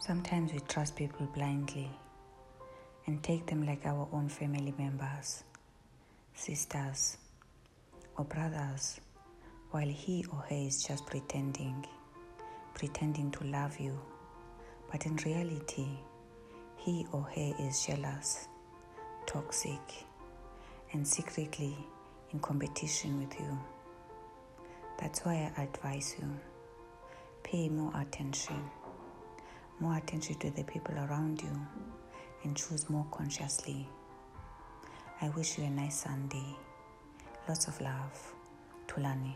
Sometimes we trust people blindly and take them like our own family members, sisters, or brothers, while he or her is just pretending, pretending to love you. But in reality, he or her is jealous, toxic, and secretly in competition with you. That's why I advise you pay more attention, more attention to the people around you, and choose more consciously. I wish you a nice Sunday. Lots of love. Tulani.